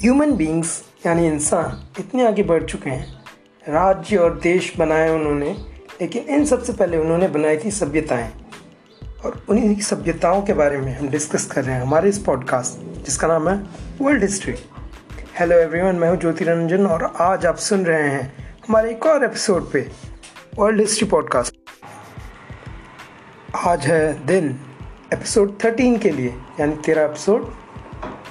Human beings यानी इंसान, इतने आगे बढ़ चुके हैं। राज्य और देश बनाए उन्होंने, लेकिन इन सबसे पहले उन्होंने बनाई थी सभ्यताएँ। और उन्हीं सभ्यताओं के बारे में हम डिस्कस कर रहे हैं हमारे इस पॉडकास्ट जिसका नाम है वर्ल्ड हिस्ट्री हेलो एवरीवन मैं हूँ ज्योति रंजन और आज आप सुन रहे हैं हमारे एक और एपिसोड पे वर्ल्ड हिस्ट्री पॉडकास्ट आज है दिन एपिसोड थर्टीन के लिए, यानी तेरह एपिसोड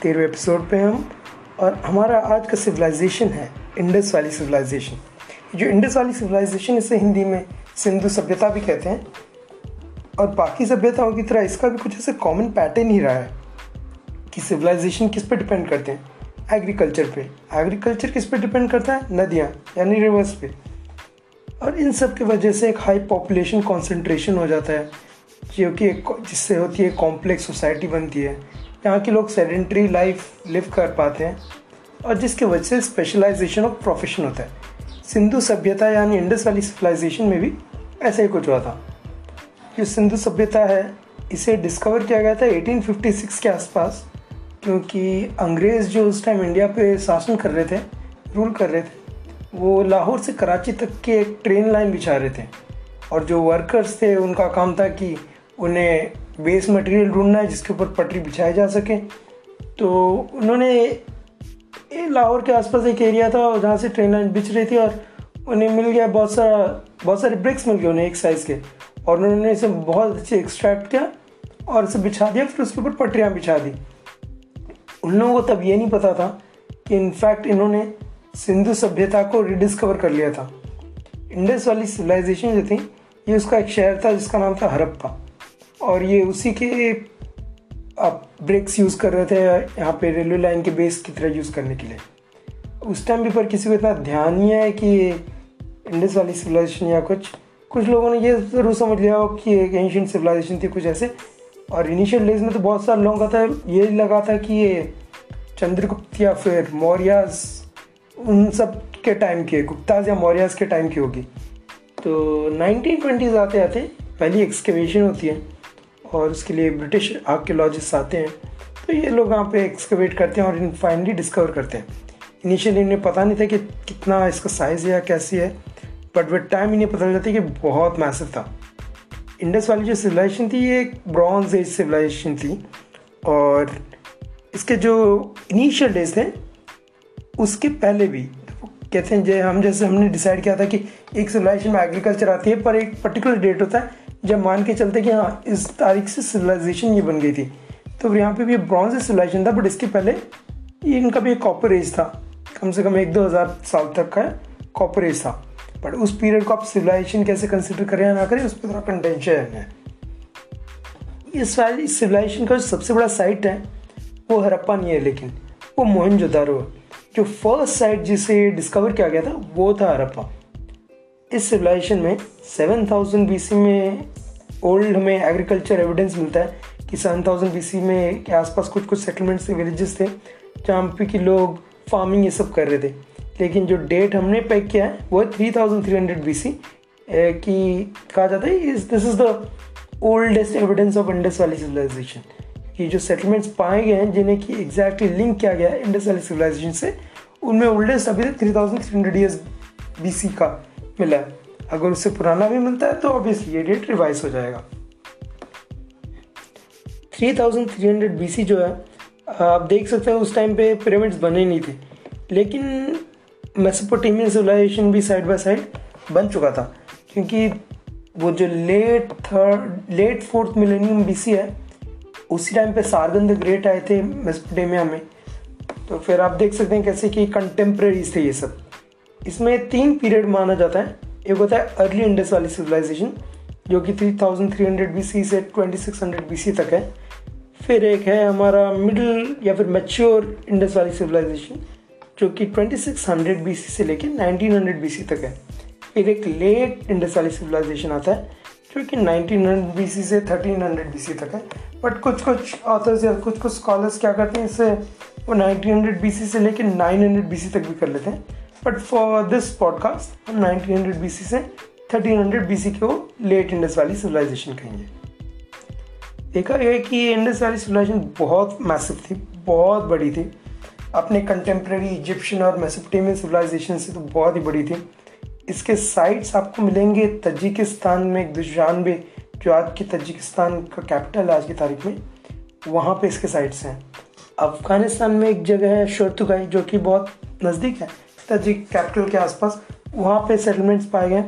तेरहवें एपिसोड पे हम और हमारा आज का सिविलाइजेशन है इंडस वाली सिविलाइजेशन जो इंडस वाली सिविलाइजेशन इसे हिंदी में सिंधु सभ्यता भी कहते हैं और बाकी सभ्यताओं की तरह इसका भी कुछ ऐसे कॉमन पैटर्न ही रहा है कि सिविलाइजेशन किस पे डिपेंड करते हैं? एग्रीकल्चर पे। एग्रीकल्चर किस पे डिपेंड करता है? नदियाँ, यानी रिवर्स पे। और इन सब की वजह से एक हाई पॉपुलेशन कॉन्सेंट्रेशन हो जाता है, जो कि जिससे होती है कॉम्प्लेक्स सोसाइटी बनती है। यहाँ के लोग सेडेंट्री लाइफ लिव कर पाते हैं और जिसकी वजह से स्पेशलाइजेशन ऑफ़ प्रोफेशन होता है। सिंधु सभ्यता यानी इंडस वाली सिविलाइजेशन में भी ऐसा ही कुछ हुआ था। जो सिंधु सभ्यता है, इसे डिस्कवर किया गया था 1856 के आसपास, क्योंकि अंग्रेज़ जो उस टाइम इंडिया पे शासन कर रहे थे रूल कर रहे थे, वो लाहौर से कराची तक के एक ट्रेन लाइन बिछा रहे थे। और जो वर्कर्स थे, उनका काम था कि उन्हें बेस मटेरियल ढूंढना है जिसके ऊपर पटरी बिछाई जा सके। तो उन्होंने लाहौर के आसपास एक एरिया था जहाँ से ट्रेन लाइन बिछ रही थी और उन्हें मिल गया बहुत सारा, बहुत सारे ब्रिक्स मिल गए उन्हें एक साइज़ के। और उन्होंने इसे बहुत अच्छे एक्सट्रैक्ट किया और इसे बिछा दिया, फिर उसके ऊपर पटरियाँ बिछा दी। उन लोगों को तब ये नहीं पता था कि इनफैक्ट इन्होंने सिंधु सभ्यता को रिडिस्कवर कर लिया था। इंडस वाली सिविलाइजेशन जो थी, ये उसका एक शहर था जिसका नाम था हरप्पा। और ये उसी के आप ब्रेक्स यूज़ कर रहे थे यहाँ पे रेलवे लाइन के बेस की तरह यूज़ करने के लिए। उस टाइम भी पर किसी को इतना ध्यान नहीं है कि इंडस वाली सिविलाइजेशन या कुछ कुछ लोगों ने ये ज़रूर समझ लिया हो कि एक एंशियंट सिविलाइजेशन थी कुछ ऐसे। और इनिशियल डेज़ में तो बहुत सारे लोगों का था, ये लगा था कि ये चंद्रगुप्त या फिर मौर्याज उन सब के टाइम के, गुप्ताज या मौर्याज के टाइम की होगी। तो नाइनटीन ट्वेंटीज़ आते आते पहली एक्सकेवेशन होती है। और उसके लिए ब्रिटिश आर्कियोलॉजिस्ट आते हैं। तो ये लोग यहाँ पे एक्सकवेट करते हैं और इन फाइनली डिस्कवर करते हैं। इनिशियली इन्हें पता नहीं था कि कितना इसका साइज़ है या कैसी है बट विद टाइम इन्हें पता चल जाता है कि बहुत मैसिव था। इंडस वाली जो सिविलाइजेशन थी, ये एक ब्रॉन्ज एज सिविलाइजेशन थी। और इसके जो इनिशियल डेज़ थे, उसके पहले भी, कहते हैं जो हम जैसे हमने डिसाइड किया था कि एक सिविलाइजेशन में एग्रीकल्चर आती है, पर एक पर्टिकुलर डेट होता है जब मान के चलते कि हाँ इस तारीख से सिविलाइजेशन ये बन गई थी तो यहाँ पे भी ब्रॉन्ज सिविलाइजेशन था बट इसके पहले ये इनका भी एक कॉपर एज था। कम से कम एक दो हज़ार साल तक का कॉपर एज था। बट उस पीरियड को आप सिविलाइजेशन कैसे कंसिडर करें या ना करें, उस पर थोड़ा कंटेंशन है। इस सिविलाइजेशन का जो सबसे बड़ा साइट है, वो हरप्पा नहीं है, लेकिन वो मोहनजोदारो है। जो फ़र्स्ट साइट जिसे डिस्कवर किया गया था, वो था हरप्पा। इस सिविलाइजेशन में 7000 बीसी में ओल्ड हमें एग्रीकल्चर एविडेंस मिलता है कि 7000 बीसी में के आसपास कुछ कुछ सेटलमेंट्स थे विलेजेस थे, जहाँ पे कि लोग फ़ार्मिंग ये सब कर रहे थे। लेकिन जो डेट हमने पैक किया है, वो है three thousand three hundred B C कि कहा जाता है is this is the oldest evidence of Indus valley civilisation कि जो सेटलमेंट्स पाए गए हैं, जिन्हें कि एग्जैक्टली लिंक किया गया है इंडस वैली सिविलाइजेशन से, उनमें ओल्डेस्ट अभी तक three thousand three hundred years B C का मिला है। अगर उससे पुराना भी मिलता है तो ऑब्वियसली ये डेट रिवाइज हो जाएगा। 3300 बीसी जो है, आप देख सकते हैं उस टाइम पे पिरामिड्स बने नहीं थे। लेकिन मेसोपोटेमियन सिविलाइजेशन भी साइड बाय साइड बन चुका था। क्योंकि वो जो late third late fourth millennium BC है, उसी टाइम पे सार्गन ग्रेट आए थे मेसोपोटेमिया में। तो फिर आप देख सकते हैं कैसे कि कंटेम्प्रेरीज थे ये सब। इसमें तीन पीरियड माना जाता है। एक होता है अर्ली इंडस वाली सिविलाइजेशन जो कि 3300 बीसी से 2600 बीसी तक है। फिर एक है हमारा मिडिल या फिर मैच्योर इंडस वाली सिविलाइजेशन जो कि 2600 बीसी से लेकर 1900 बीसी तक है। फिर एक लेट इंडस वाली सिविलाइजेशन आता है, जो कि 1900 बीसी से 1300 बीसी तक है। बट कुछ कुछ ऑथर्स या कुछ कुछ स्कॉलर्स क्या करते हैं इससे वो 1900 बीसी से लेकर 900 बीसी तक भी कर लेते हैं। बट फॉर दिस पॉडकास्ट हम 1900 बीसी से 1300 बीसी को लेट इंडस वैली सिविलाइजेशन कहेंगे। देखा गया कि ये इंडस वैली सिविलाइजेशन बहुत मैसिव थी, बहुत बड़ी थी। अपने कंटेम्प्रेरी इजिप्शियन और मेसोपोटामियन सिविलाइजेशन से तो बहुत ही बड़ी थी। इसके साइट्स आपको मिलेंगे तजिकिस्तान में एक दुशानबे जो आज के तजिकिस्तान का कैपिटल है आज की तारीख में। वहाँ पे इसके साइट्स हैं। अफ़गानिस्तान में एक जगह है शोरतुगाई, जो कि बहुत नज़दीक है। तजिक कैपिटल के आसपास, वहाँ पे सेटलमेंट्स पाए गए,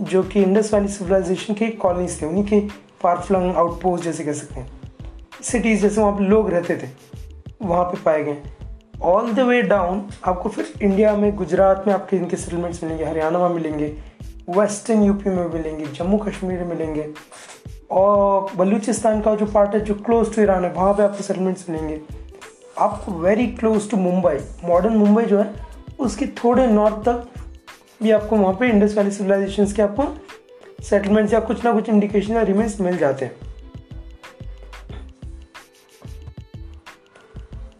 जो कि इंडस वैली सिविलाइजेशन की कॉलोनीज थे, उन्हीं के फारफ्लंग आउटपोस्ट जैसे कह सकते हैं। सिटीज़ जैसे वहाँ पे लोग रहते थे, वहाँ पे पाए गए। ऑल द वे डाउन आपको फिर इंडिया में, गुजरात में आपके इनके सेटलमेंट्स मिलेंगे, हरियाणा में मिलेंगे वेस्टर्न यूपी में मिलेंगे, जम्मू कश्मीर में मिलेंगे, और बलूचिस्तान का जो पार्ट है, जो क्लोज टू ईरान है, वहाँ पे आपको सेटलमेंट्स मिलेंगे। आपको very close to Mumbai modern Mumbai जो है उसके थोड़े नॉर्थ तक भी आपको वहाँ पे इंडस वैली सिविलाइजेशन के आपको सेटलमेंट्स या कुछ ना कुछ इंडिकेशन या रिमेंस मिल जाते हैं।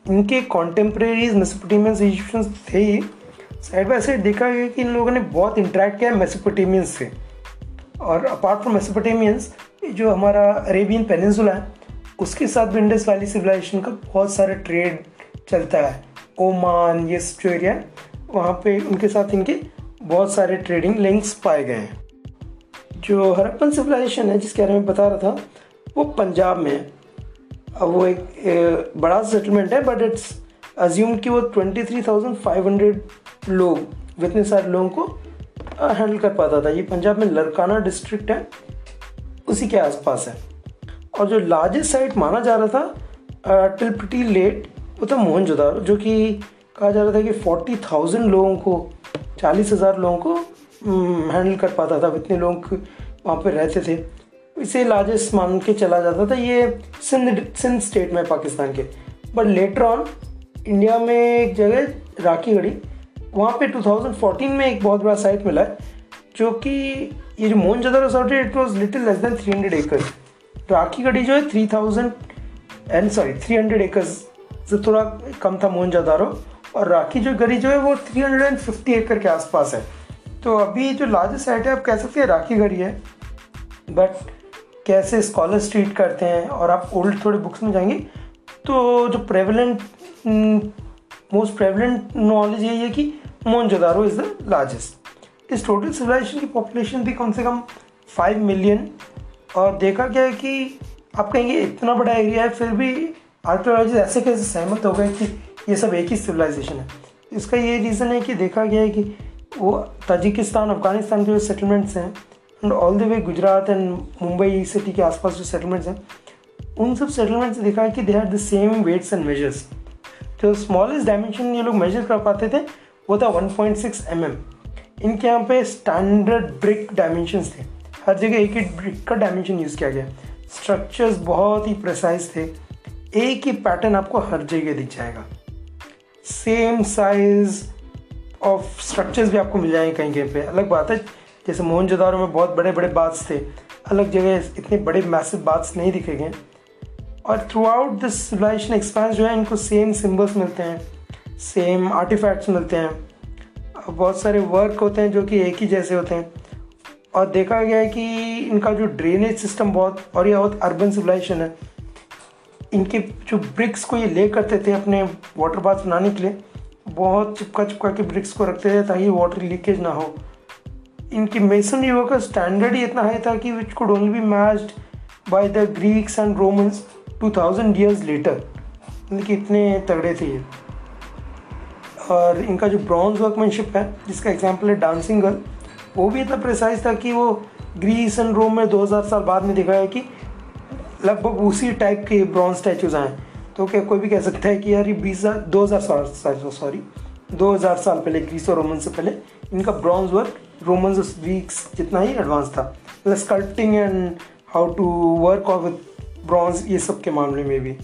इनके कॉन्टेम्प्रेरीज मेसोपोटेमियंस इजिप्शियंस थे ही साइड बाई साइड देखा गया कि इन लोगों ने बहुत इंटरेक्ट किया मेसोपोटेमियंस से। और अपार्ट फ्रॉम मेसोपोटेमियंस जो हमारा अरेबियन पेनिनसुला है, उसके साथ भी इंडस वैली सिविलाइजेशन का बहुत सारा ट्रेड चलता है। ओमान ये जो एरिया है वहाँ पे उनके साथ इनके बहुत सारे ट्रेडिंग लिंक्स पाए गए हैं। जो हरप्पन सिविलाइजेशन है जिसके बारे में बता रहा था वो पंजाब में है। अब वो एक, बड़ा सेटलमेंट है बट इट्स अज्यूम कि वो twenty three thousand five hundred लोग इतने सारे लोगों को हैंडल कर पाता था। ये पंजाब में लड़काना डिस्ट्रिक्ट है उसी के आसपास है। और जो लार्जेस्ट साइट माना जा रहा था टिल प्रिटी लेट वो था मोहनजोदारो जो कि कहा जा रहा था कि फोर्टी थाउज़ेंड लोगों को, चालीस हज़ार लोगों को हैंडल कर पाता था इतने लोग वहाँ पर रहते थे। इसे लार्जेस्ट मान के चला जाता था, ये सिंध सिंध स्टेट में, पाकिस्तान के। बट लेटर ऑन इंडिया में एक जगह राखी गढ़ी वहाँ पे 2014 में एक बहुत बड़ा साइट मिला है, जो कि ये जो मोहन जदारो साइट है it was little less than 300 acres Rakhigarhi जो है 3000 एंड सॉरी 300 एकर्स से थोड़ा कम था मोहन जदारो और राखी जो गढ़ी जो है वो 350 एकड़ के आसपास है। तो अभी जो लार्जेस्ट साइट है, आप कह सकते हैं राखी गढ़ी है। बट कैसे स्कॉलर्स ट्रीट करते हैं और आप ओल्ड थोड़े बुक्स में जाएँगे तो जो प्रेवलेंट मोस्ट प्रेवलेंट नॉलेज यही है कि मोहनजोदारो इज़ द लार्जेस्ट इस टोटल सिविलाइजेशन की पॉपुलेशन थी कम से कम फाइव मिलियन और देखा गया है कि आप कहेंगे इतना बड़ा एरिया है, फिर भी आर्कोलॉजिस्ट ऐसे कैसे सहमत हो गए कि ये सब एक ही सिविलाइजेशन है। इसका ये रीज़न है कि देखा गया है कि वो ताजिकिस्तान अफ़गानिस्तान के जो सेटलमेंट्स हैं and all the way Gujarat and Mumbai city के आसपास जो सेटलमेंट्स हैं, उन सब सेटलमेंट्स देखा है कि they are the same weights and measures जो स्मॉलेस्ट डायमेंशन ये लोग मेजर कर पाते थे, वो था 1.6 पॉइंट mm इनके यहाँ पे स्टैंडर्ड ब्रिक डायमेंशन थे। हर जगह एक ही ब्रिक का डायमेंशन यूज़ किया गया। स्ट्रक्चर्स बहुत ही प्रिसाइज थे। एक ही पैटर्न आपको हर जगह दिख जाएगा। सेम साइज़ ऑफ़ स्ट्रक्चर्स भी आपको मिल जाएँगे कहीं कहीं पे। अलग बात है, जैसे मोहनजोदारो में बहुत बड़े बड़े बाथ्स थे, अलग जगह इतने बड़े मैसिव बाथ्स नहीं दिखेंगे और throughout this civilisation expanse जो है, इनको सेम सिम्बल्स मिलते हैं सेम आर्टिफैक्ट्स मिलते हैं। बहुत सारे वर्क होते हैं जो कि एक ही जैसे होते हैं। और देखा गया है कि इनका जो ड्रेनेज सिस्टम बहुत और यह बहुत अर्बन सिविलाइजेशन है। इनके जो ब्रिक्स को ये ले करते थे अपने वाटर बाथ बनाने के लिए, बहुत चिपका चिपका के ब्रिक्स को रखते थे ताकि वाटर लीकेज ना हो। इनकी मेसन वर्क का स्टैंडर्ड ही इतना हाई था कि which could only be matched by the Greeks and Romans 2000 years later कि इतने तगड़े थे ये। और इनका जो ब्रॉन्ज वर्कमैनशिप है, जिसका एग्ज़ाम्पल है डांसिंग गर्ल वो भी इतना प्रिसाइज था कि वो ग्रीस एंड रोम में 2000 साल बाद में दिखाया कि लगभग उसी टाइप के ब्रॉन्ज स्टैचूज आए। तो क्या कोई भी कह सकता है कि यार ये बीस हज़ार, दो हज़ार साल सॉरी दो हज़ार साल पहले ग्रीस और रोमन से पहले, इनका ब्रॉन्ज वर्क रोमन वीक्स जितना ही एडवांस था। Plus sculpting and how to work of with bronze ये सब के मामले में भी।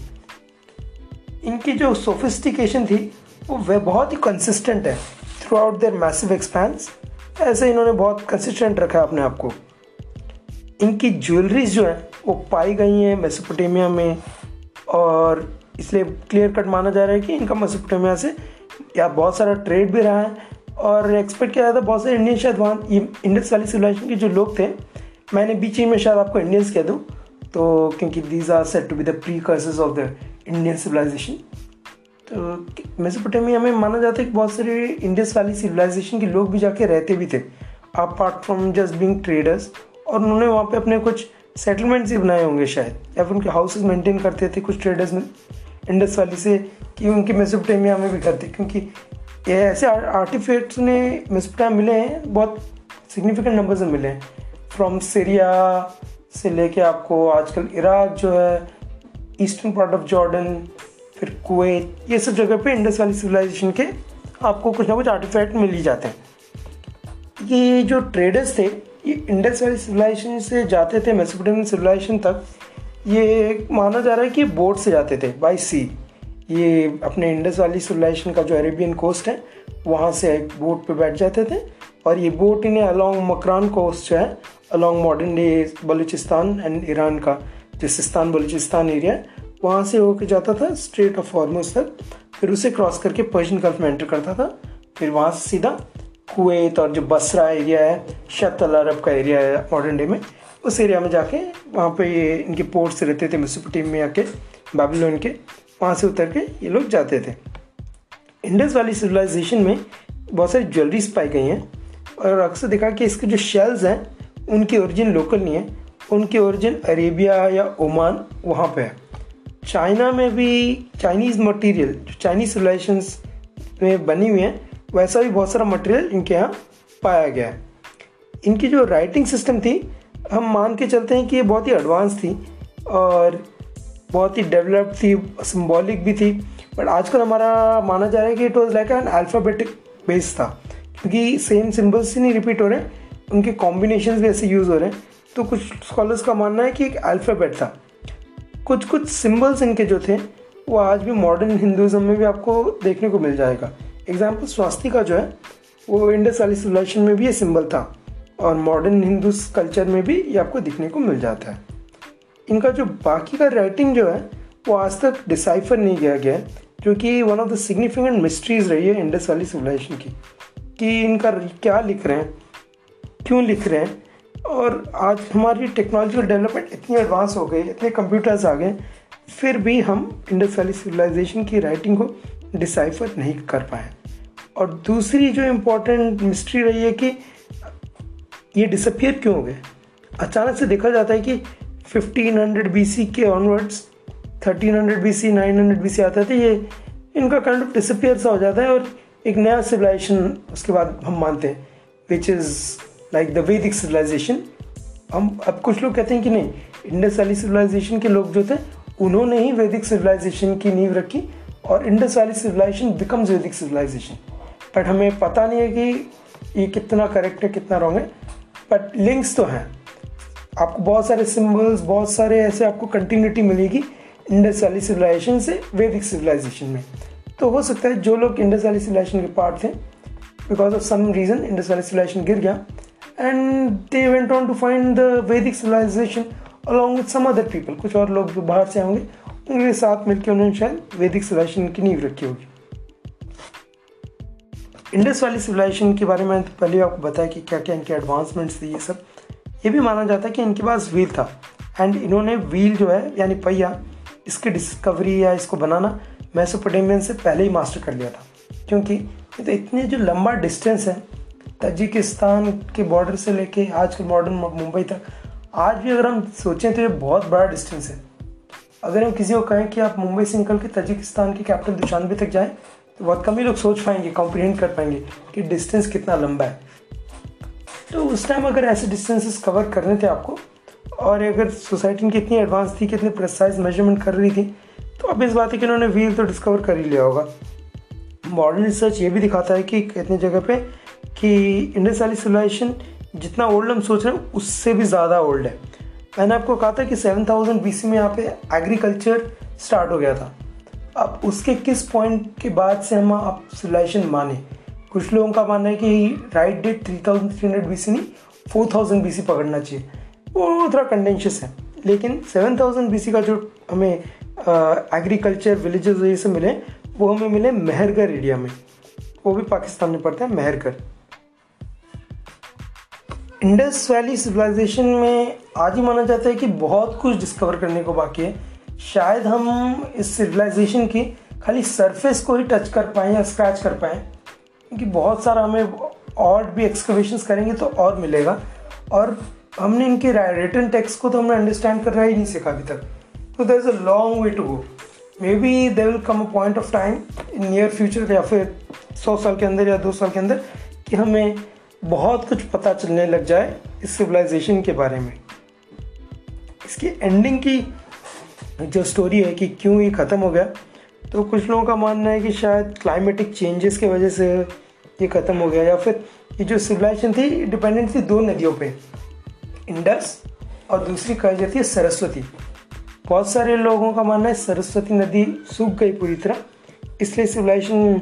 इनकी जो सोफिस्टिकेशन थी, वो वह बहुत ही कंसिस्टेंट है throughout their massive expanse ऐसे इन्होंने बहुत कंसिस्टेंट रखा है अपने आप को। इनकी ज्वेलरीज जो है वो पाई गई हैं मेसोपोटामिया में। और इसलिए क्लियर कट माना जा रहा है कि इनका मेसोपोटामिया से या बहुत सारा ट्रेड भी रहा है। और एक्सपेक्ट किया जाता है बहुत सारे इंडियन शायद वहाँ इंडस वाली सिविलाइजेशन के जो लोग थे, मैंने बीच ही में शायद आपको इंडियंस कह दूँ तो क्योंकि these are set to be the precursors of the Indian civilisation तो मेसोपोटामिया में माना जाता है कि बहुत सारे इंडस वाली सिविलाइजेशन के लोग भी जाके रहते भी थे apart from just being traders और उन्होंने वहाँ पे अपने कुछ सेटलमेंट्स ही बनाए होंगे शायद। या फिर उनके हाउसेज मेंटेन करते थे कुछ ट्रेडर्स में इंडस वैली से कि उनके मेसोपोटामिया में भी करते। क्योंकि ये ऐसे आर्टिफैक्ट्स ने मेसोपोटामिया मिले हैं, बहुत सिग्निफिकेंट नंबर्स में मिले हैं। फ्रॉम सीरिया से लेके आपको आजकल इराक जो है ईस्टर्न पार्ट ऑफ़ जॉर्डन फिर कुवैत ये सब जगह पे इंडस वैली सिविलाइजेशन के आपको कुछ ना कुछ आर्टिफैक्ट मिल ही जाते हैं। ये जो ट्रेडर्स थे ये इंडस वैली सिविलाइजेशन से जाते थे मेसोपोटामियन सिविलाइजेशन तक, ये माना जा रहा है कि बोट से जाते थे बाई सी ये अपने इंडस वाली सिविलाइजेशन का जो अरेबियन कोस्ट है, वहाँ से एक बोट पे बैठ जाते थे और ये बोट इन्हें अलॉन्ग मकरान कोस्ट जो है along modern day Balochistan and Iran का जो सिस्तान बलूचिस्तान एरिया वहाँ से होकर जाता था स्ट्रेट ऑफ़ हॉर्मोज तक, फिर उसे क्रॉस करके पर्शियन गल्फ में एंटर करता था, फिर वहाँ से सीधा कुवैत और जो बसरा एरिया है, शत अरब का एरिया है मॉडर्न डे में, उस एरिया में जाके वहाँ पे ये इनके पोर्ट्स रहते थे मिसोपोटामिया में आके, बेबीलोन के, वहाँ से उतर के ये लोग जाते थे। इंडस वाली सिविलाइजेशन में बहुत सारी ज्वेलरीज पाई गई हैं और अक्सर देखा कि इसके जो शेल्स हैं, उनकी ओरिजिन लोकल नहीं है, उनकी ओरिजिन अरेबिया या ओमान वहाँ पे है। चाइना में भी चाइनीज़ मटेरियल जो चाइनीज़ सिविलाइजेशन में बनी हुई हैं वैसा भी बहुत सारा मटेरियल इनके यहाँ पाया गया है। इनकी जो राइटिंग सिस्टम थी, हम मान के चलते हैं कि ये बहुत ही एडवांस थी और बहुत ही डेवलप्ड थी सिम्बॉलिक भी थी। बट आजकल हमारा माना जा रहा है कि it was like an alphabetic base था। क्योंकि सेम सिम्बल्स ही नहीं रिपीट हो रहे उनके कॉम्बिनेशन भी ऐसे यूज़ हो रहे हैं। तो कुछ स्कॉलर्स का मानना है कि एक अल्फ़ाबेट था। कुछ कुछ सिम्बल्स इनके जो थे, वो आज भी मॉडर्न हिंदुज़म में भी आपको देखने को मिल जाएगा। एग्ज़ाम्पल स्वास्थ्य का जो है, वो इंडस वाली सिविलाइजेशन में भी ये सिंबल था। और मॉडर्न हिंदू कल्चर में भी ये आपको दिखने को मिल जाता है। इनका जो बाकी का राइटिंग जो है, वो आज तक डिसाइफर नहीं किया गया है one of the significant mysteries रही है इंडस वाली सिविलाइजेशन की, कि इनका क्या लिख रहे हैं, क्यों लिख रहे हैं। और आज हमारी टेक्नोलॉजिकल डेवलपमेंट इतनी एडवांस हो गई, इतने कंप्यूटर्स आ गए, फिर भी हम इंडस वैली सिविलाइजेशन की राइटिंग को डिसाइफर नहीं कर पाए। और दूसरी जो इम्पोर्टेंट मिस्ट्री रही है कि ये डिसअपियर क्यों हो गए? अचानक से देखा जाता है कि 1500 बीसी के ऑनवर्ड्स 1300 बीसी 900 बीसी आता था, ये इनका काइंड ऑफ़ डिसअपियर सा हो जाता है और एक नया सिविलाइजेशन उसके बाद हम मानते हैं which is like the Vedic civilisation हम, अब कुछ लोग कहते हैं कि नहीं इंडस वैली सिविलाइजेशन के लोग जो थे, उन्होंने ही वैदिक सिविलाइजेशन की नींव रखी और Indus valley civilisation becomes Vedic civilisation. But हमें पता नहीं है कि ये कितना करेक्ट है, कितना रॉन्ग है। बट लिंक्स तो हैं। आपको बहुत सारे सिंबल्स बहुत सारे ऐसे आपको कंटिन्यूटी मिलेगी इंडस वैली सिविलाइजेशन से वैदिक सिविलाइजेशन में। तो हो सकता है जो लोग इंडस वैली सिविलाइजेशन के पार्ट थे because of some reason Indus valley civilisation गिर गया। And they went on to find the Vedic civilisation along with some other people कुछ और लोग जो बाहर से होंगे उनके साथ मिलकर उन्होंने शायद वैदिक सिविलाइजेशन की नींव रखी होगी। इंडस वाली सिविलाइजेशन के बारे में तो पहले आपको बताया कि क्या क्या इनके एडवांसमेंट्स थे ये सब। ये भी माना जाता है कि इनके पास व्हील था। एंड इन्होंने व्हील जो है, यानी पहिया, इसकी डिस्कवरी या इसको बनाना मैसोपोटामियन से पहले ही मास्टर कर लिया था। क्योंकि ये तो इतने जो लंबा डिस्टेंस है तजिकिस्तान के बॉर्डर से लेके आजकल मॉडर्न मुंबई तक, आज भी अगर हम सोचें तो ये बहुत बड़ा डिस्टेंस है। अगर हम किसी को कहें कि आप मुंबई से निकल के तजिकिस्तान के कैपिटल दुशानबे तक जाएँ तो बहुत कम ही लोग सोच पाएँगे कॉम्प्रीहेंड कर पाएँगे कि डिस्टेंस कितना लंबा है। तो उस टाइम अगर ऐसे डिस्टेंसेस कवर करने थे आपको, और अगर सोसाइटी की इतनी एडवांस थी कि इतने प्रेसाइज मेज़रमेंट कर रही थी तो अब इस बात है कि उन्होंने व्हील तो डिस्कवर कर ही लिया होगा। मॉडर्न रिसर्च ये भी दिखाता है कि इतनी जगह पे कि इंडस वैली सिविलाइजेशन जितना ओल्ड हम सोच रहे हैं, उससे भी ज़्यादा ओल्ड है। मैंने आपको कहा था कि सेवन थाउज़ेंड बी में यहाँ पे एग्रीकल्चर स्टार्ट हो गया था। अब उसके किस पॉइंट के बाद से हम आप सिविलाइजेशन माने? कुछ लोगों का मानना है कि right date three thousand three hundred B C नहीं फोर थाउज़ेंड बी सी पकड़ना चाहिए। वो थोड़ा कंडेंशियस है। लेकिन सेवन थाउज़ेंड बी सी का जो हमें एग्रीकल्चर विलेजेस से मिले, वो हमें मिले मेहरगढ़ एरिया में। वो भी पाकिस्तान में पड़ता है, मेहरगढ़। इंडस वैली सिविलाइजेशन में आज ही माना जाता है कि बहुत कुछ डिस्कवर करने को बाकी है। शायद हम इस सिविलाइजेशन की खाली सरफेस को ही टच कर पाएँ या स्क्रैच कर पाएँ, क्योंकि बहुत सारा हमें और भी एक्सकवेशन करेंगे तो और मिलेगा। और हमने इनके रिटर्न टेक्स्ट को तो हमने अंडरस्टैंड करना ही नहीं सीखा अभी तक। तो there is a long way to go may be they will come a point of time in near future या फिर सौ साल के अंदर या दो साल के अंदर कि हमें बहुत कुछ पता चलने लग जाए इस सिविलाइजेशन के बारे में। इसकी एंडिंग की जो स्टोरी है कि क्यों ये ख़त्म हो गया तो कुछ लोगों का मानना है कि शायद क्लाइमेटिक चेंजेस की वजह से ये ख़त्म हो गया, या फिर ये जो सिविलाइजेशन थी डिपेंडेंट थी दो नदियों पे इंडस और दूसरी कही जाती है सरस्वती। बहुत सारे लोगों का मानना है सरस्वती नदी सूख गई पूरी तरह, इसलिए सिविलाइजेशन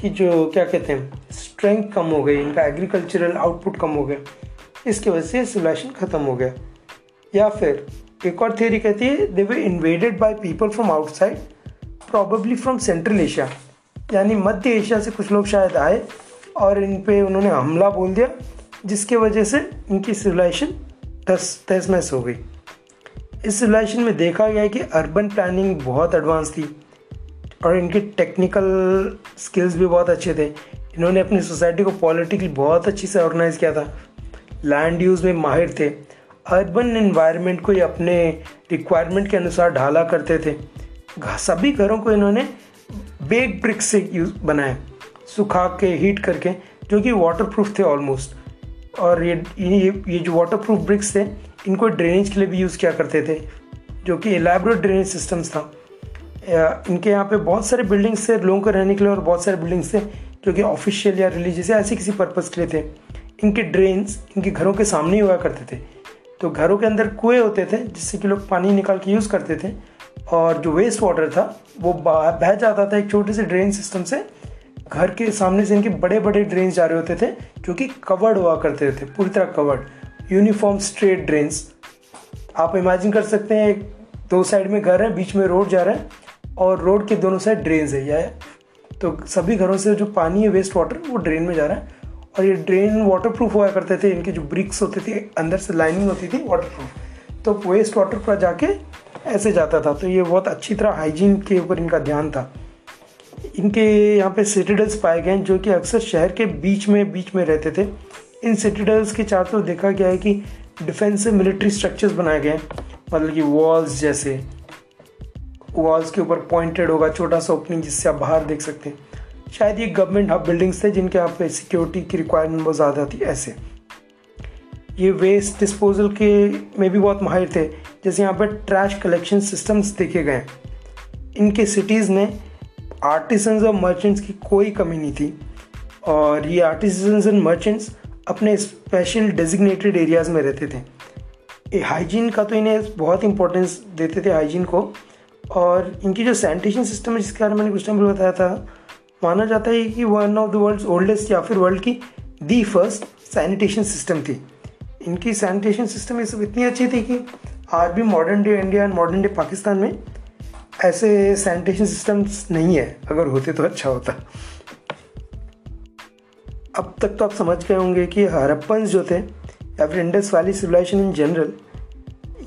की जो, क्या कहते हैं स्ट्रेंथ कम हो गई, इनका एग्रीकल्चरल आउटपुट कम हो गया। इसकी वजह से सिविलाइजेशन ख़त्म हो गया। या फिर, एक और थियोरी कहती है they were invaded by people from outside probably from central Asia यानी मध्य एशिया से कुछ लोग शायद आए और इन पे उन्होंने हमला बोल दिया, जिसके वजह से इनकी सिविलाइजेशन तस तहस नहस हो गई। इस सिविलाइजेशन में देखा गया कि अर्बन प्लानिंग बहुत एडवांस थी। और इनके टेक्निकल स्किल्स भी बहुत अच्छे थे। इन्होंने अपनी सोसाइटी को पॉलिटिकली बहुत अच्छे से ऑर्गेनाइज किया था। लैंड यूज़ में माहिर थे। अर्बन इन्वायरमेंट को ये अपने रिक्वायरमेंट के अनुसार ढाला करते थे। सभी घरों को इन्होंने बेग ब्रिक्स से यूज़ बनाए सुखा के हीट करके, जो कि वाटर प्रूफ थे ऑलमोस्ट और ये ये ये जो वाटर प्रूफ ब्रिक्स थे, इनको ड्रेनेज के लिए भी यूज़ किया करते थे। जो कि एलेबरेट ड्रेनेज सिस्टम्स था। इनके यहाँ पे बहुत सारे बिल्डिंग्स थे लोगों को रहने के लिए और बहुत सारे बिल्डिंग्स थे जो कि ऑफिशियल या रिलीजियस या ऐसे किसी पर्पज़ के लिए थे। इनके ड्रेन्स इनके घरों के सामने ही हुआ करते थे। तो घरों के अंदर कुएँ होते थे जिससे कि लोग पानी निकाल के यूज़ करते थे और जो वेस्ट वाटर था, वो बह जाता था एक छोटे से ड्रेन सिस्टम से। घर के सामने से इनके बड़े बड़े ड्रेन्स जा रहे होते थे जो कि कवर्ड हुआ करते थे, पूरी तरह कवर्ड यूनिफॉर्म स्ट्रेट ड्रेन्स आप इमेजिन कर सकते हैं, एक दो साइड में घर है, बीच में रोड जा रहा है। और रोड के दोनों साइड ड्रेन्स है यह तो सभी घरों से जो पानी है वेस्ट वाटर वो ड्रेन में जा रहा है। और ये ड्रेन वाटर प्रूफ हुआ करते थे, इनके जो ब्रिक्स होते थे, अंदर से लाइनिंग होती थी वाटर प्रूफ तो वेस्ट वाटर पर जाके ऐसे जाता था। तो ये बहुत अच्छी तरह हाइजीन के ऊपर इनका ध्यान था। इनके यहाँ पे सिटीडल्स पाए गए जो कि अक्सर शहर के बीच में बीच में रहते थे। इन सिटीडल्स के चारों तरफ़ देखा गया है कि डिफेंसिव मिलिट्री स्ट्रक्चर्स बनाए गए हैं। मतलब कि वॉल्स जैसे। वॉल्स के ऊपर पॉइंटेड होगा, छोटा सा ओपनिंग जिससे आप बाहर देख सकते हैं। शायद ये गवर्नमेंट हब बिल्डिंग्स थे जिनके यहाँ पे सिक्योरिटी की रिक्वायरमेंट बहुत ज़्यादा थी, ऐसे। ये वेस्ट डिस्पोजल के में भी बहुत माहिर थे। जैसे यहाँ पर ट्रैश कलेक्शन सिस्टम्स देखे गए इनके सिटीज़ में आर्टिसंस और मर्चेंट्स की कोई कमी नहीं थी। और ये आर्टिसंस एंड मर्चेंट्स अपने स्पेशल डेजिग्नेटेड एरियाज़ में रहते थे। हाइजीन का तो इन्हें बहुत इंपॉर्टेंस देते थे हाइजीन को। और इनकी जो सैनिटेशन सिस्टम है, जिसके बारे में मैंने कुछ टाइम बताया था, माना जाता है कि one of the world oldest या फिर वर्ल्ड की दी फ़र्स्ट सैनिटेशन सिस्टम थी। इनकी सैनिटेशन सिस्टम ये सब इतनी अच्छी थी कि आज भी modern day India and modern day Pakistan में ऐसे सैनिटेशन सिस्टम्स नहीं है, अगर होते तो अच्छा होता। अब तक तो आप समझ गए होंगे कि हरप्पन जो थे, या फिर Indus valley civilisation in general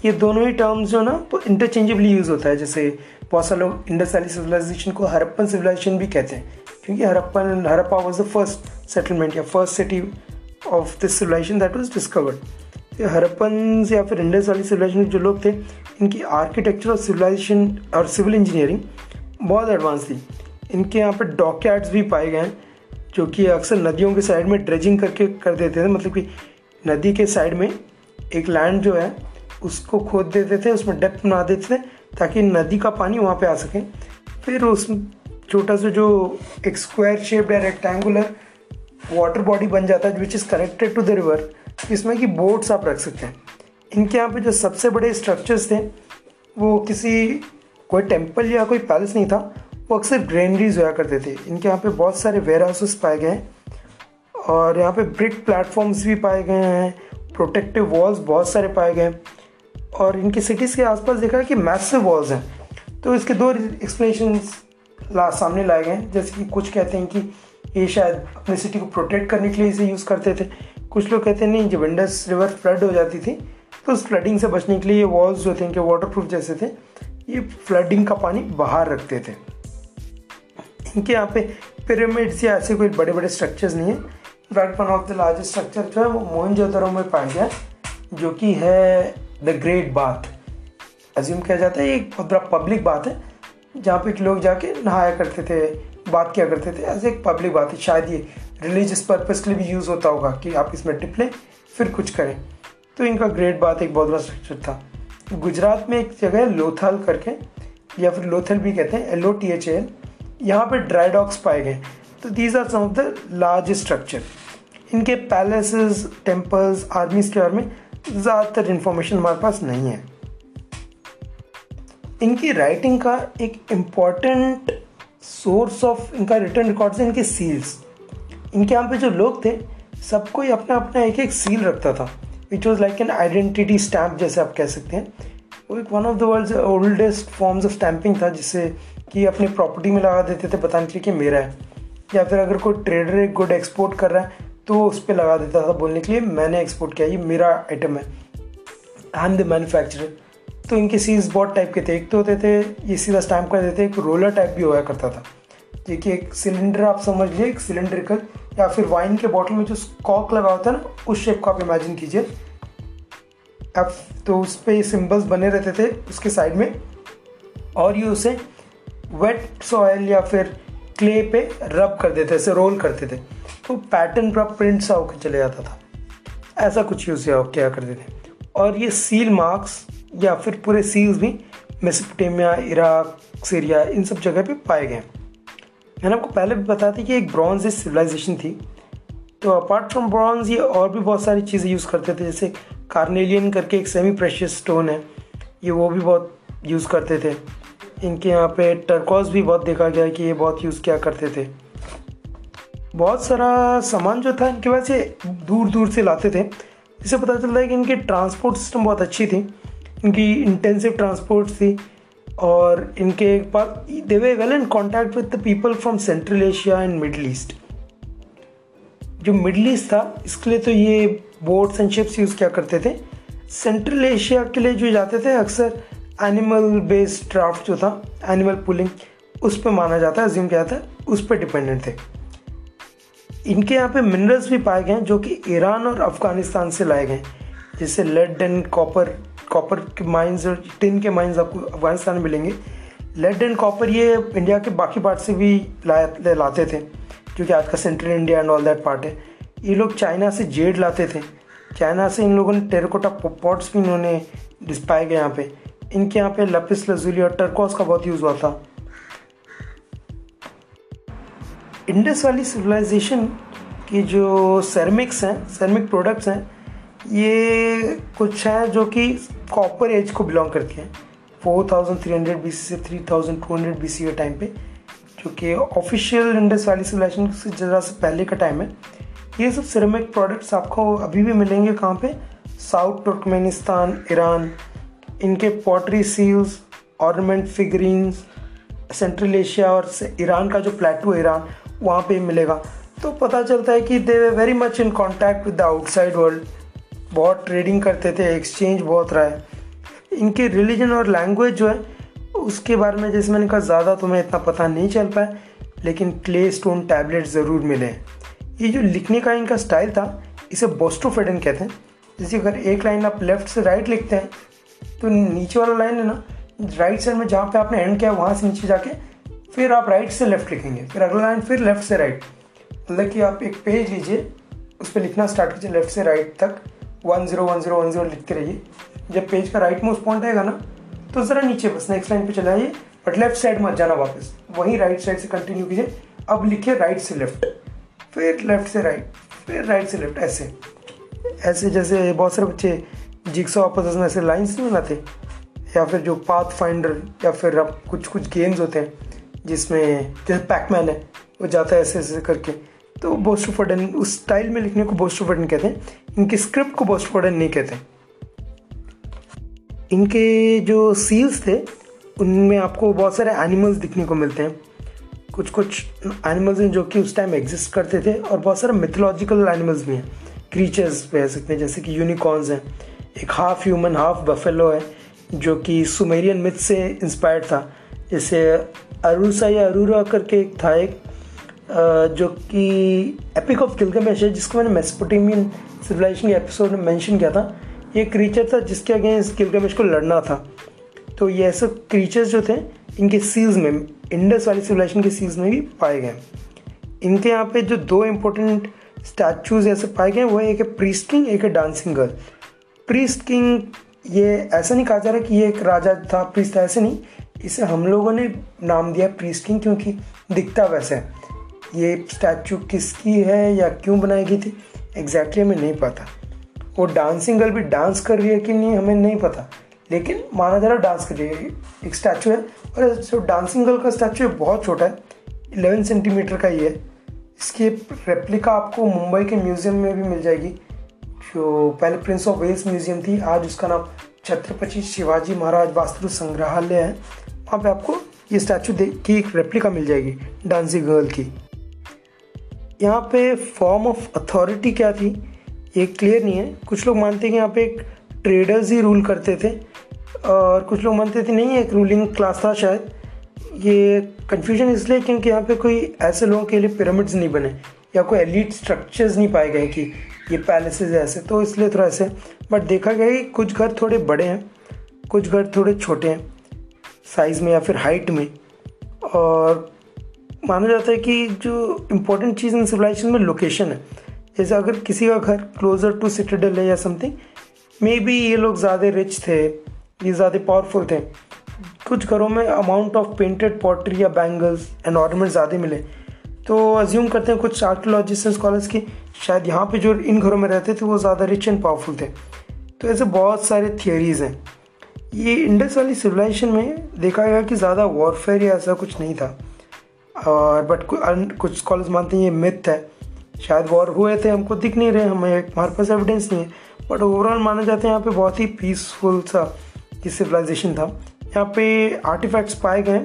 ये दोनों ही टर्म्स जो ना इंटरचेंजेबली यूज़ होता है। जैसे बहुत सारे लोग इंडस वैली सिविलाइजेशन को हरप्पन सिविलाइजेशन भी कहते हैं। क्योंकि Harappan, Harappa was the first settlement या first city of this civilisation that was discovered Harappan या फिर इंडस वाली सिविलाइजेशन जो लोग थे, इनकी आर्किटेक्चर और सिविलाइजेशन और सिविल इंजीनियरिंग बहुत एडवांस थी। इनके यहाँ पर डॉकयार्ड्स भी पाए गए हैं, जो कि अक्सर नदियों के साइड में ड्रेजिंग करके कर देते थे। मतलब कि नदी के साइड में एक लैंड जो है उसको खोद देते थे उसमें डेप्थ बना देते थे ताकि नदी का पानी वहाँ पे आ सके। फिर उस छोटा सा जो एक स्क्वायर शेप या रेक्टेंगुलर वाटर बॉडी बन जाता है which is connected to the river इसमें कि बोट्स आप रख सकते हैं। इनके यहाँ पे जो सबसे बड़े स्ट्रक्चर्स थे, वो किसी, कोई टेंपल या कोई पैलेस नहीं था, वो अक्सर ग्रेनरीज हुआ करते थे। इनके यहाँ पे बहुत सारे वेयर हाउसेस पाए गए हैं, और यहाँ पे ब्रिक प्लेटफॉर्म्स भी पाए गए हैं प्रोटेक्टिव वॉल्स बहुत सारे पाए गए और इनकी सिटीज़ के आसपास देखा है कि मैसिव वॉल्स हैं। तो इसके दो एक्सप्लेनेशन ला सामने लाए गए हैं। जैसे कि कुछ कहते हैं कि ये शायद अपनी सिटी को प्रोटेक्ट करने के लिए इसे यूज़ करते थे। कुछ लोग कहते हैं, नहीं, जब इंडस रिवर फ्लड हो जाती थी तो उस फ्लडिंग से बचने के लिए ये वॉल्स जो थे, इनके वाटर प्रूफ जैसे थे, ये फ्लडिंग का पानी बाहर रखते थे। इनके यहाँ पे पिरामिड्स या ऐसे कोई बड़े बड़े स्ट्रक्चर्स नहीं है। In fact one of the largest structure जो है, वो मोहनजोदड़ो में पाया गया, जो कि है द ग्रेट बाथ अज्यूम किया जाता है एक बहुत बड़ा पब्लिक बात है, जहाँ पे लोग जाके नहाया करते थे, बात किया करते थे, ऐसे एक पब्लिक बात है, शायद ये रिलीजियस पर्पज़ के लिए भी यूज़ होता होगा कि आप इसमें टिप लें, फिर कुछ करें। तो इनका ग्रेट बात एक बहुत बड़ा स्ट्रक्चर था। गुजरात में एक जगह है, लोथल करके, या फिर लोथल भी कहते हैं L O T H L यहाँ पर ड्राई डॉग्स पाए गए। तो these are some of the large structure इनके पैलेसेस टेम्पल्स आर्मीज के बारे में ज़्यादातर इन्फॉर्मेशन हमारे पास नहीं है। इनकी राइटिंग का एक इंपॉर्टेंट सोर्स ऑफ़ इनका रिटर्न रिकॉर्ड्स है, इनके सील्स इनके यहाँ पे जो लोग थे सबको ही अपना अपना एक एक सील रखता था। Which was like an identity stamp जैसे आप कह सकते हैं। वो एक one of the world oldest forms of stamping था जिससे कि अपनी प्रॉपर्टी में लगा देते थे बताने के लिए कि मेरा है। या फिर अगर कोई ट्रेडर एक गुड एक्सपोर्ट कर रहा है तो उस पर लगा देता था बोलने के लिए, मैंने एक्सपोर्ट किया, ये मेरा आइटम है। आई एम द मैन्युफैक्चरर तो इनके सीज बहुत टाइप के थे। एक तो होते थे, ये सीधा स्टैम्प कर देते, एक रोलर टाइप भी हुआ करता था। देखिए एक सिलेंडर आप समझ लीजिए, एक सिलेंड्रिकल या फिर वाइन के बॉटल में जो कॉक लगा होता है ना, उस शेप को आप इमेजिन कीजिए। अब तो उस पर सिम्बल्स बने रहते थे उसके साइड में। और ये उसे वेट सॉयल या फिर क्ले पे रब कर देते, ऐसे रोल करते थे। तो पैटर्न पर प्रिंट सा होकर चले जाता था। ऐसा कुछ यूज़ किया करते थे। और ये सील मार्क्स या फिर पूरे सील्स भी मेसोपोटामिया इराक सीरिया इन सब जगह पे पाए गए। मैंने आपको पहले भी बताया था कि एक ब्रॉन्ज सिविलाइजेशन थी। तो अपार्ट फ्रॉम ब्रॉन्ज ये और भी बहुत सारी चीज़ें यूज़ करते थे। जैसे कार्नेलियन करके एक सेमी प्रेशियस स्टोन है। ये वो भी बहुत यूज़ करते थे। इनके यहाँ पे टर्कॉस भी बहुत देखा गया कि ये बहुत यूज़ किया करते थे। बहुत सारा सामान जो था, इनके वजह से दूर दूर से लाते थे। इससे पता चलता है कि इनकी ट्रांसपोर्ट सिस्टम बहुत अच्छी थी। इनकी इंटेंसिव ट्रांसपोर्ट थी और इनके पास they were well in contact with the people from central Asia and middle east जो मिडल ईस्ट था, इसके लिए तो ये बोट्स एंड शिप्स यूज़ किया करते थे। सेंट्रल एशिया के लिए जो जाते थे, अक्सर एनिमल बेस्ड क्राफ्ट जो था एनिमल पुलिंग उस पर माना जाता है जिम क्या था उस पर डिपेंडेंट थे। इनके यहाँ पे मिनरल्स भी पाए गए हैं, जो कि ईरान और अफ़गानिस्तान से लाए गए जैसे लेड एंड कॉपर कॉपर के माइंस और टिन के माइंस आपको अफ़गानिस्तान में मिलेंगे। लेड एंड कॉपर ये इंडिया के बाकी पार्ट से भी लाए लाते थे, जो कि आज का central India and all that part है। ये लोग चाइना से जेड लाते थे। चाइना से इन लोगों ने टेराकोटा पॉट्स भी इन्होंने पाए गए यहाँ पे। इनके यहाँ पे लपिस, लजूली और टर्कोस का बहुत यूज़ हुआ था। इंडस वाली सिविलाइजेशन की जो सेरमिक्स हैं सेरमिक प्रोडक्ट्स हैं, ये कुछ हैं जो कि कॉपर एज को बिलोंग करती हैं। 4300 बीसी से 3200 बीसी के टाइम पे, जो कि ऑफिशियल इंडस वैली सिविलाइजेशन से ज़रा से पहले का टाइम है। ये सब सिरेमिक प्रोडक्ट्स आपको अभी भी मिलेंगे कहाँ पे? साउथ तुर्कमेनिस्तान ईरान इनके pottery seals ornament figurines central Asia और ईरान का जो प्लेटू ईरान वहाँ पे मिलेगा। तो पता चलता है कि they were very much in contact with the outside world बहुत ट्रेडिंग करते थे एक्सचेंज बहुत रहा है। इनके रिलीजन और लैंग्वेज जो है, उसके बारे में जैसे मैंने कहा, ज़्यादा तुम्हें इतना पता नहीं चल पाया, लेकिन क्ले स्टोन टैबलेट ज़रूर मिले। ये जो लिखने का इनका स्टाइल था, इसे बोस्टोफेडन कहते हैं। जैसे अगर एक लाइन आप लेफ़्ट से राइट लिखते हैं तो नीचे वाला लाइन है ना राइट साइड में जहाँ पे आपने एंड किया वहाँ से नीचे जाके फिर आप राइट से लेफ़्ट लिखेंगे। फिर अगला लाइन फिर लेफ़्ट से राइट मतलब कि आप एक पेज लीजिए, उस पर लिखना स्टार्ट कीजिए लेफ़्ट से राइट तक। One zero one zero one zero लिखते रहिए। जब पेज का राइट मोस्ट पॉइंट आएगा ना तो ज़रा नीचे बस नेक्स्ट लाइन पे चला जाइए बट लेफ़्ट साइड मत जाना वापस। वहीं राइट साइड से कंटिन्यू कीजिए। अब लिखिए राइट से लेफ़्ट फिर लेफ़्ट से राइट फिर राइट से लेफ़्ट ऐसे। ऐसे जैसे बहुत सारे बच्चे जिक्सो आपस में ऐसे लाइन्स नहीं बनाते? या फिर जो पाथ फाइंडर या फिर अब कुछ कुछ गेम्स होते हैं, जिसमें जैसे पैकमैन है, वो जाता है ऐसे ऐसे करके। तो बोस्ट बोस्टोफर्डन उस स्टाइल में लिखने को बोस्टोफर्डन कहते हैं। इनकी स्क्रिप्ट को बोस्टोफर्डन नहीं कहते। इनके जो सील्स थे, उनमें आपको बहुत सारे एनिमल्स दिखने को मिलते हैं। कुछ कुछ एनिमल्स हैं जो कि उस टाइम एग्जिस्ट करते थे, और बहुत सारे मिथोलॉजिकल एनिमल्स भी हैं। क्रीचर्स कह सकते हैं जैसे कि यूनिकॉर्न्स हैं। एक हाफ़ ह्यूमन हाफ़ बफेलो है, जो कि सुमेरियन मिथ से इंस्पायर्ड था। जैसे अरूसा या अरूरा करके एक था एक जो कि एपिक ऑफ़ गिलगमेश है, जिसको मैंने मेसपोटेमियन सिविलाइजेशन के एपिसोड में मेंशन किया था। ये क्रीचर था जिसके अगेंस्ट गिलगमेश को लड़ना था। तो ये ऐसे क्रीचर्स जो थे, इनके सील्स में इंडस वाली सिविलाइजेशन के सील्स में भी पाए गए। इनके यहाँ पे जो दो इम्पोर्टेंट स्टैचूज ऐसे पाए गए वो एक है प्रीस्ट किंग एक है डांसिंग गर्ल प्रीस्ट किंग, ये ऐसा नहीं कहा जा रहा कि ये एक राजा था, प्रीस्ट ऐसे नहीं। इसे हम लोगों ने नाम दिया प्रीस्ट किंग क्योंकि दिखता वैसे। है ये स्टैचू किसकी है या क्यों बनाई गई थी एग्जैक्टली हमें नहीं पता। वो डांसिंग गर्ल भी डांस कर रही है कि नहीं, हमें नहीं पता। लेकिन माना जा रहा डांस कर रही है। एक स्टैचू है और जो डांसिंग गर्ल का स्टैचू है, बहुत छोटा है। इलेवन सेंटीमीटर का ही है। इसकी रेप्लिका आपको मुंबई के म्यूज़ियम में भी मिल जाएगी। जो पहले प्रिंस ऑफ़ वेल्स म्यूज़ियम थी, आज उसका नाम छत्रपति शिवाजी महाराज वास्तु संग्रहालय है। वहाँ पे आपको ये स्टैचू की एक रेप्लिका मिल जाएगी डांसिंग गर्ल की। यहाँ पे फॉर्म ऑफ़ अथॉरिटी क्या थी? ये क्लियर नहीं है। कुछ लोग मानते हैं कि यहाँ पे एक ट्रेडर्स ही रूल करते थे, और कुछ लोग मानते थे नहीं, एक रूलिंग क्लास था शायद। ये कन्फ्यूज़न इसलिए क्योंकि यहाँ पे कोई ऐसे लोगों के लिए पिरामिड्स नहीं बने, या कोई एलिट स्ट्रक्चर्स नहीं पाए गए कि ये पैलेसेस ऐसे तो इसलिए थोड़ा ऐसे बट देखा गया कि कुछ घर थोड़े बड़े हैं, कुछ घर थोड़े छोटे हैं साइज़ में या फिर हाइट में, और माना जाता है कि जो इम्पोर्टेंट चीज़ इन सिविलाइजेशन में लोकेशन है। जैसे अगर किसी का घर क्लोजर टू सिटीडल है या समथिंग मे बी ये लोग ज़्यादा रिच थे, ये ज़्यादा पावरफुल थे। कुछ घरों में अमाउंट ऑफ़ पेंटेड पॉटरी या बैंगल्स एंड ऑर्नामेंट ज़्यादा मिले। तो अज्यूम करते हैं कुछ आर्कोलॉजिस्ट स्कॉलर्स की शायद यहाँ पे जो इन घरों में रहते थे, वो ज़्यादा रिच एंड पावरफुल थे। तो ऐसे बहुत सारे थियोरीज हैं। ये इंडस वाली सिविलाइजेशन में देखा गया कि ज़्यादा वॉरफेयर या ऐसा कुछ नहीं था। और बट कुछ स्कॉलर्स मानते हैं ये मिथ है। शायद वॉर हुए थे, हमको दिख नहीं रहे, हमें, हमारे पास एविडेंस नहीं है। बट ओवरऑल माना जाता है यहाँ पे बहुत ही पीसफुल सा ये सिविलाइजेशन था। यहाँ पे आर्टिफैक्ट्स पाए गए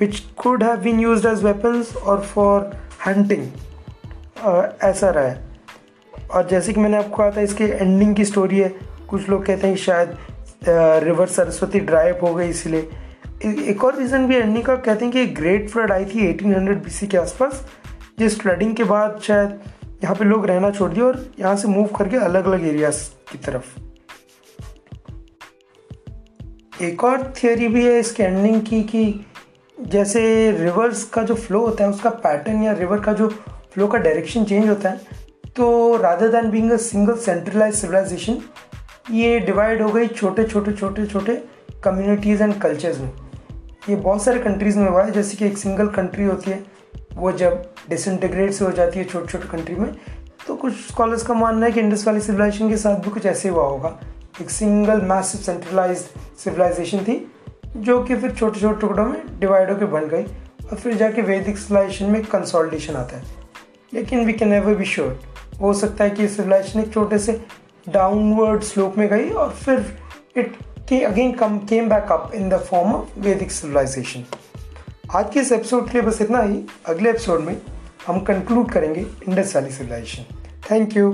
which could have been used as weapons और फॉर हंटिंग ऐसा रहा है। और जैसे कि मैंने आपको कहा था, इसके एंडिंग की स्टोरी है। कुछ लोग कहते हैं शायद रिवर सरस्वती अप हो गई इसलिए। एक और रीज़न भी एंडिंग का, कहते हैं कि ग्रेट फ्लड आई थी 1800 बीसी के आसपास। जिस फ्लडिंग के बाद शायद यहाँ पे लोग रहना छोड़ दिए और यहाँ से मूव करके अलग अलग एरियाज़ की तरफ़। एक और थियोरी भी है इसके एंडिंग की कि जैसे रिवर्स का जो फ्लो होता है, उसका पैटर्न या रिवर का जो फ्लो का डायरेक्शन चेंज होता है। तो rather than being single centralise civilisation ये डिवाइड हो गई छोटे छोटे छोटे छोटे कम्युनिटीज़ एंड कल्चर्स में। ये बहुत सारे कंट्रीज़ में हुआ है, जैसे कि एक सिंगल कंट्री होती है, वो जब डिसइंटीग्रेट से हो जाती है छोटे छोटे कंट्री में तो कुछ स्कॉलर्स का मानना है कि इंडस वाली सिविलाइजेशन के साथ भी कुछ ऐसे हुआ होगा। एक सिंगल मैसिव सेंट्रलाइज सिविलाइजेशन थी, जो कि फिर छोटे छोटे टुकड़ों में डिवाइड होकर बन गई, और फिर जाके वैदिक सिविलाइजेशन में कंसोलिडेशन आता है। लेकिन we can never be sure हो सकता है कि सिविलाइजेशन एक छोटे से डाउनवर्ड स्लोप में गई और फिर इट के again come came back up in the form of Vedic civilisation आज के इस एपिसोड के लिए बस इतना ही। अगले एपिसोड में हम कंक्लूड करेंगे Indus valley civilisation thank you